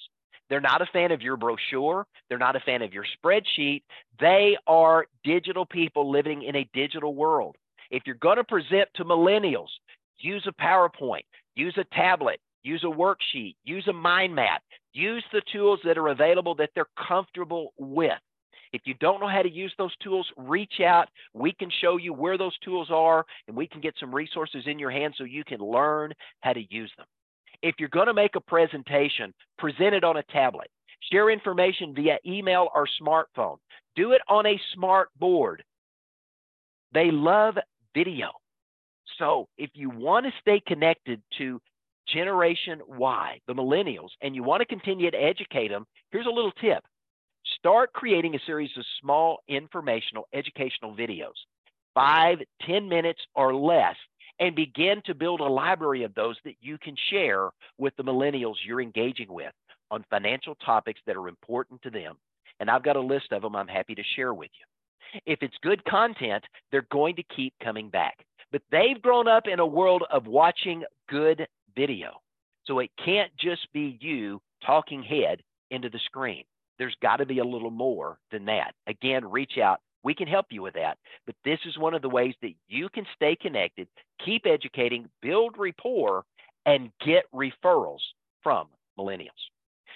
They're not a fan of your brochure. They're not a fan of your spreadsheet. They are digital people living in a digital world. If you're going to present to millennials, use a PowerPoint, use a tablet, use a worksheet, use a mind map, use the tools that are available that they're comfortable with. If you don't know how to use those tools, reach out. We can show you where those tools are, and we can get some resources in your hand so you can learn how to use them if you're going to make a presentation, present it on a tablet. Share information via email or smartphone. Do it on a smart board. They love video. So if you want to stay connected to Generation Y, the millennials, and you want to continue to educate them, here's a little tip. Start creating a series of small informational educational videos, five, ten minutes or less and begin to build a library of those that you can share with the millennials you're engaging with on financial topics that are important to them. And I've got a list of them I'm happy to share with you. If it's good content, they're going to keep coming back. But they've grown up in a world of watching good video. So it can't just be you talking head into the screen. There's got to be a little more than that. Again, reach out we can help you with that. But this is one of the ways that you can stay connected, keep educating, build rapport, and get referrals from millennials.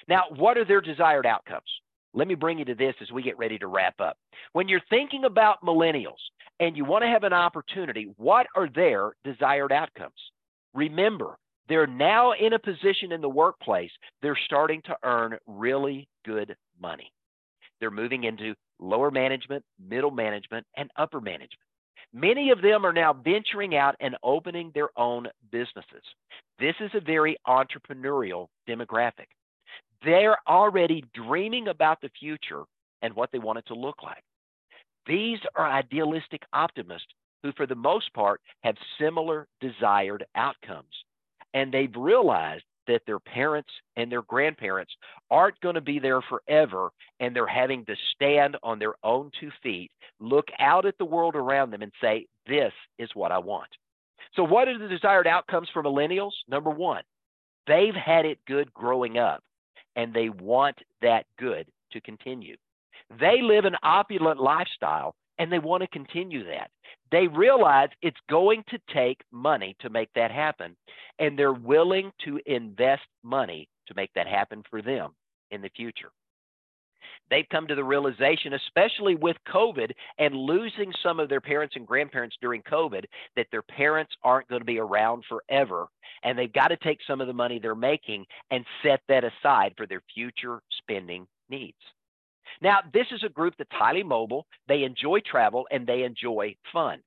Now, what are their desired outcomes? Let me bring you to this as we get ready to wrap up. When you're thinking about millennials and you want to have an opportunity, what are their desired outcomes? Remember, they're now in a position in the workplace, they're starting to earn really good money. They're moving into lower management, middle management, and upper management. Many of them are now venturing out and opening their own businesses. This is a very entrepreneurial demographic. They're already dreaming about the future and what they want it to look like. These are idealistic optimists who, for the most part, have similar desired outcomes. And they've realized that their parents and their grandparents aren't going to be there forever and they're having to stand on their own two feet, look out at the world around them and say, This is what I want. So, what are the desired outcomes for millennials? Number one, they've had it good growing up and they want that good to continue. They live an opulent lifestyle and they want to continue that. They realize it's going to take money to make that happen, and they're willing to invest money to make that happen for them in the future. They've come to the realization, especially with COVID and losing some of their parents and grandparents during COVID, that their parents aren't going to be around forever. And they've got to take some of the money they're making and set that aside for their future spending needs. Now, this is a group that's highly mobile, they enjoy travel, and they enjoy fun.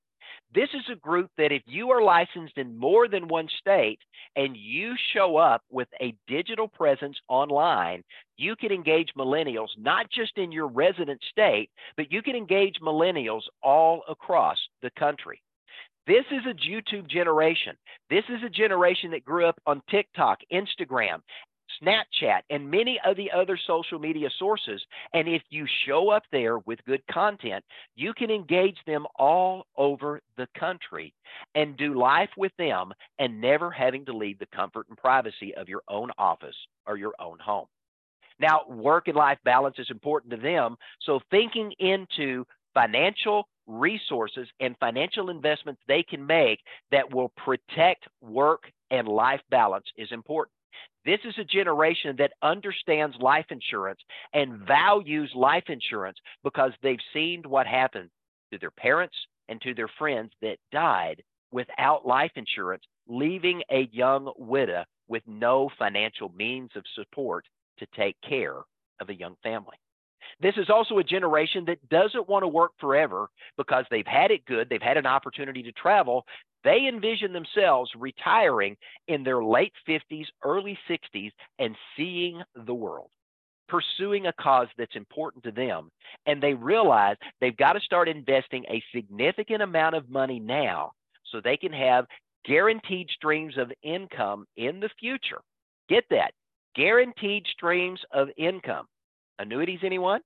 This is a group that if you are licensed in more than one state and you show up with a digital presence online, you can engage millennials not just in your resident state, but you can engage millennials all across the country. This is a YouTube generation. This is a generation that grew up on TikTok, Instagram, Snapchat, and many of the other social media sources. And if you show up there with good content, you can engage them all over the country and do life with them and never having to leave the comfort and privacy of your own office or your own home. Now, work and life balance is important to them. So, thinking into financial resources and financial investments they can make that will protect work and life balance is important. This is a generation that understands life insurance and values life insurance because they've seen what happened to their parents and to their friends that died without life insurance, leaving a young widow with no financial means of support to take care of a young family. This is also a generation that doesn't want to work forever because they've had it good, they've had an opportunity to travel. They envision themselves retiring in their late 50s, early 60s, and seeing the world, pursuing a cause that's important to them. And they realize they've got to start investing a significant amount of money now so they can have guaranteed streams of income in the future. Get that guaranteed streams of income. Annuities, anyone?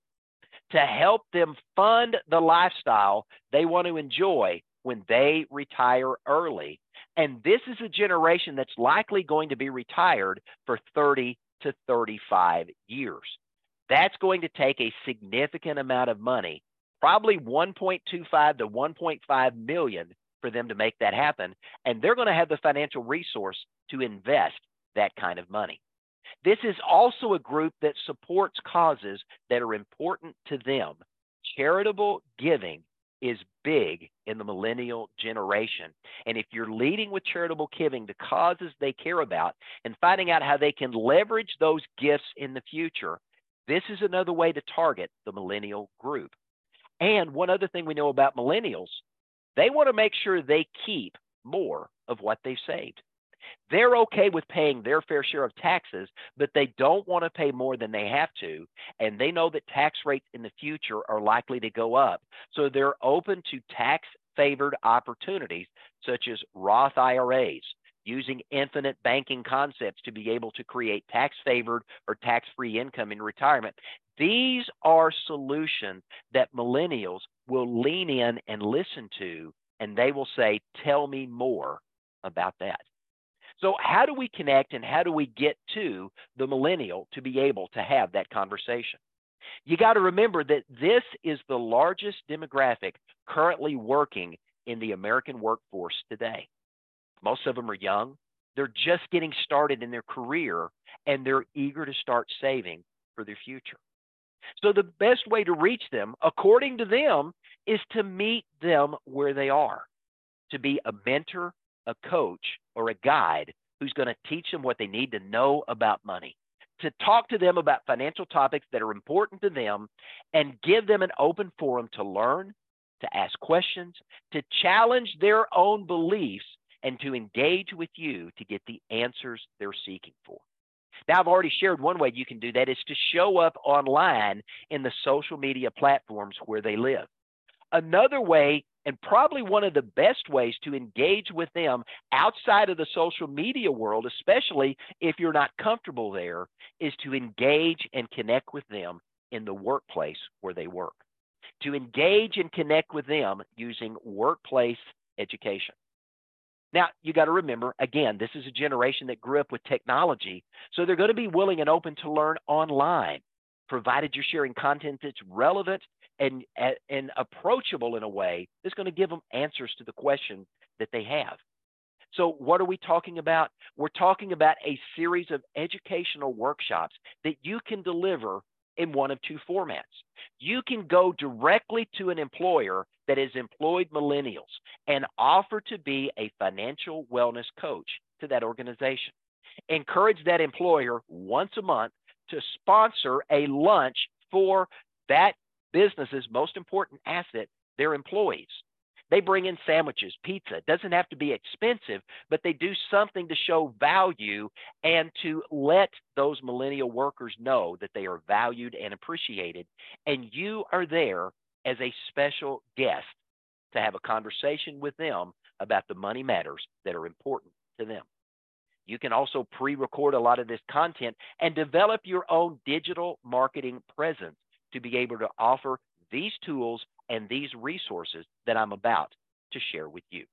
To help them fund the lifestyle they want to enjoy when they retire early. And this is a generation that's likely going to be retired for 30 to 35 years. That's going to take a significant amount of money, probably 1.25 to 1.5 million for them to make that happen. And they're going to have the financial resource to invest that kind of money. This is also a group that supports causes that are important to them. Charitable giving is big in the millennial generation. And if you're leading with charitable giving to causes they care about and finding out how they can leverage those gifts in the future, this is another way to target the millennial group. And one other thing we know about millennials, they want to make sure they keep more of what they've saved. They're okay with paying their fair share of taxes, but they don't want to pay more than they have to. And they know that tax rates in the future are likely to go up. So they're open to tax favored opportunities such as Roth IRAs, using infinite banking concepts to be able to create tax favored or tax free income in retirement. These are solutions that millennials will lean in and listen to, and they will say, Tell me more about that. So, how do we connect and how do we get to the millennial to be able to have that conversation? You got to remember that this is the largest demographic currently working in the American workforce today. Most of them are young, they're just getting started in their career, and they're eager to start saving for their future. So, the best way to reach them, according to them, is to meet them where they are, to be a mentor, a coach or a guide who's going to teach them what they need to know about money, to talk to them about financial topics that are important to them, and give them an open forum to learn, to ask questions, to challenge their own beliefs, and to engage with you to get the answers they're seeking for. Now, I've already shared one way you can do that is to show up online in the social media platforms where they live. Another way and probably one of the best ways to engage with them outside of the social media world, especially if you're not comfortable there, is to engage and connect with them in the workplace where they work. To engage and connect with them using workplace education. Now, you got to remember, again, this is a generation that grew up with technology, so they're going to be willing and open to learn online, provided you're sharing content that's relevant and and approachable in a way that's going to give them answers to the question that they have. So, what are we talking about? We're talking about a series of educational workshops that you can deliver in one of two formats. You can go directly to an employer that has employed millennials and offer to be a financial wellness coach to that organization. Encourage that employer once a month to sponsor a lunch for that business's most important asset, their employees. They bring in sandwiches, pizza. It doesn't have to be expensive, but they do something to show value and to let those millennial workers know that they are valued and appreciated. And you are there as a special guest to have a conversation with them about the money matters that are important to them. You can also pre record a lot of this content and develop your own digital marketing presence to be able to offer these tools and these resources that I'm about to share with you.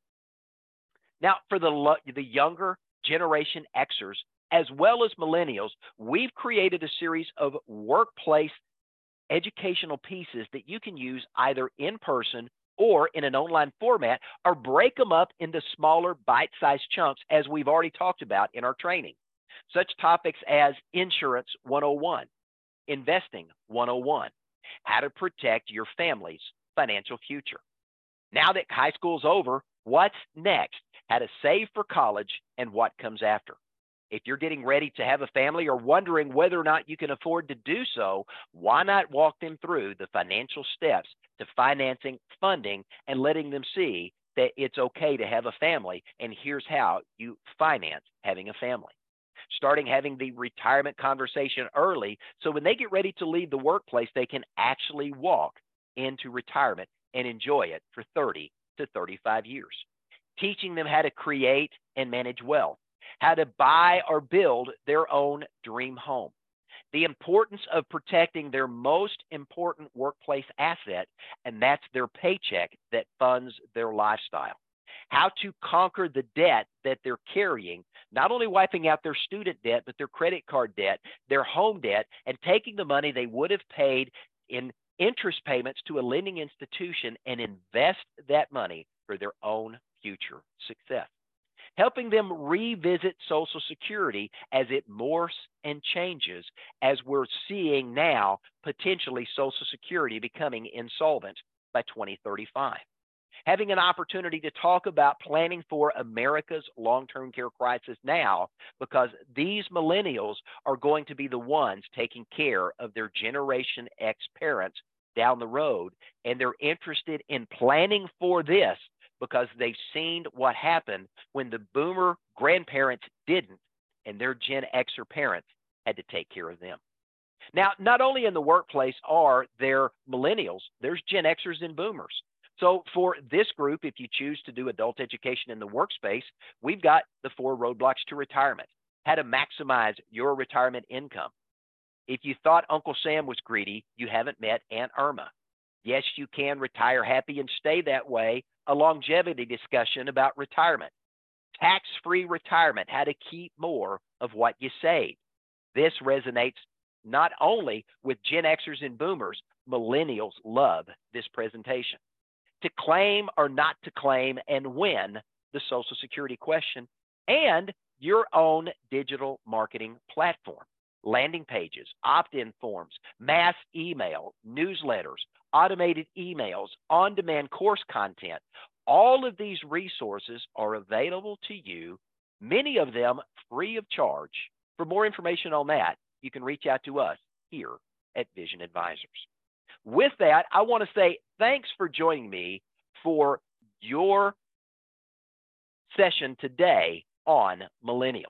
Now, for the, the younger generation Xers, as well as millennials, we've created a series of workplace educational pieces that you can use either in person or in an online format, or break them up into smaller bite sized chunks, as we've already talked about in our training. Such topics as Insurance 101, Investing 101, How to Protect Your Family's Financial Future. Now that high school's over, what's next? How to save for college and what comes after. If you're getting ready to have a family or wondering whether or not you can afford to do so, why not walk them through the financial steps to financing, funding, and letting them see that it's okay to have a family and here's how you finance having a family. Starting having the retirement conversation early so when they get ready to leave the workplace, they can actually walk into retirement and enjoy it for 30 to 35 years. Teaching them how to create and manage wealth how to buy or build their own dream home, the importance of protecting their most important workplace asset, and that's their paycheck that funds their lifestyle. How to conquer the debt that they're carrying, not only wiping out their student debt, but their credit card debt, their home debt, and taking the money they would have paid in interest payments to a lending institution and invest that money for their own future success helping them revisit Social Security as it morphs and changes, as we're seeing now potentially Social Security becoming insolvent by 2035. Having an opportunity to talk about planning for America's long term care crisis now, because these millennials are going to be the ones taking care of their Generation X parents down the road, and they're interested in planning for this because they've seen what happened when the boomer grandparents didn't and their Gen Xer parents had to take care of them. Now, not only in the workplace are there millennials, there's Gen Xers and boomers. So, for this group, if you choose to do adult education in the workspace, we've got the four roadblocks to retirement how to maximize your retirement income. If you thought Uncle Sam was greedy, you haven't met Aunt IRMAA. Yes, you can retire happy and stay that way, a longevity discussion about retirement. Tax free retirement, how to keep more of what you save. This resonates not only with Gen Xers and boomers, millennials love this presentation. To claim or not to claim and when the Social Security question, and your own digital marketing platform landing pages, opt in forms, mass email, newsletters, automated emails, on demand course content. All of these resources are available to you, many of them free of charge. For more information on that, you can reach out to us here at Vision Advisors. With that, I want to say thanks for joining me for your session today on millennials.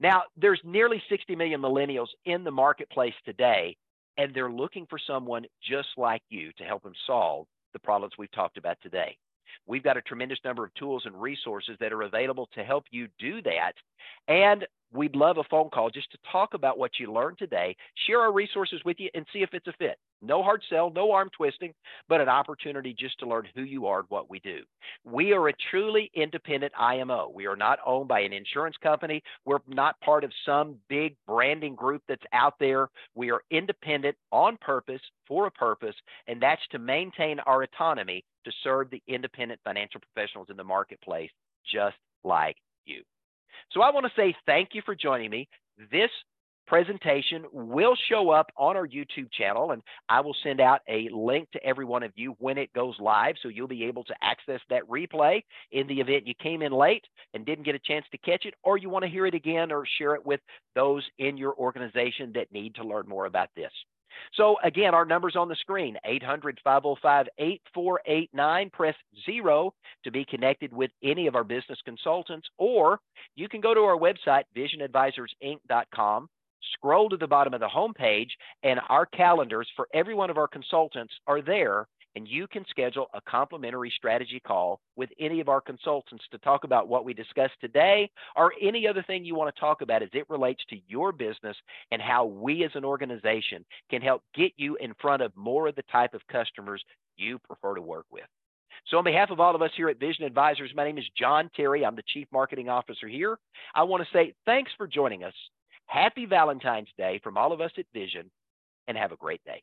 Now, there's nearly 60 million millennials in the marketplace today, and they're looking for someone just like you to help them solve the problems we've talked about today. We've got a tremendous number of tools and resources that are available to help you do that. And we'd love a phone call just to talk about what you learned today, share our resources with you, and see if it's a fit. No hard sell, no arm twisting, but an opportunity just to learn who you are and what we do. We are a truly independent IMO. We are not owned by an insurance company. We're not part of some big branding group that's out there. We are independent on purpose for a purpose, and that's to maintain our autonomy to serve the independent financial professionals in the marketplace just like you. So I want to say thank you for joining me. This presentation will show up on our YouTube channel, and I will send out a link to every one of you when it goes live. So you'll be able to access that replay in the event you came in late and didn't get a chance to catch it, or you want to hear it again or share it with those in your organization that need to learn more about this. So again, our numbers on the screen, 800-505-8489. Press zero to be connected with any of our business consultants, or you can go to our website, visionadvisorsinc.com, scroll to the bottom of the homepage, and our calendars for every one of our consultants are there and you can schedule a complimentary strategy call with any of our consultants to talk about what we discussed today or any other thing you want to talk about as it relates to your business and how we as an organization can help get you in front of more of the type of customers you prefer to work with. So, on behalf of all of us here at Vision Advisors, my name is John Terry. I'm the Chief Marketing Officer here. I want to say thanks for joining us. Happy Valentine's Day from all of us at Vision, and have a great day.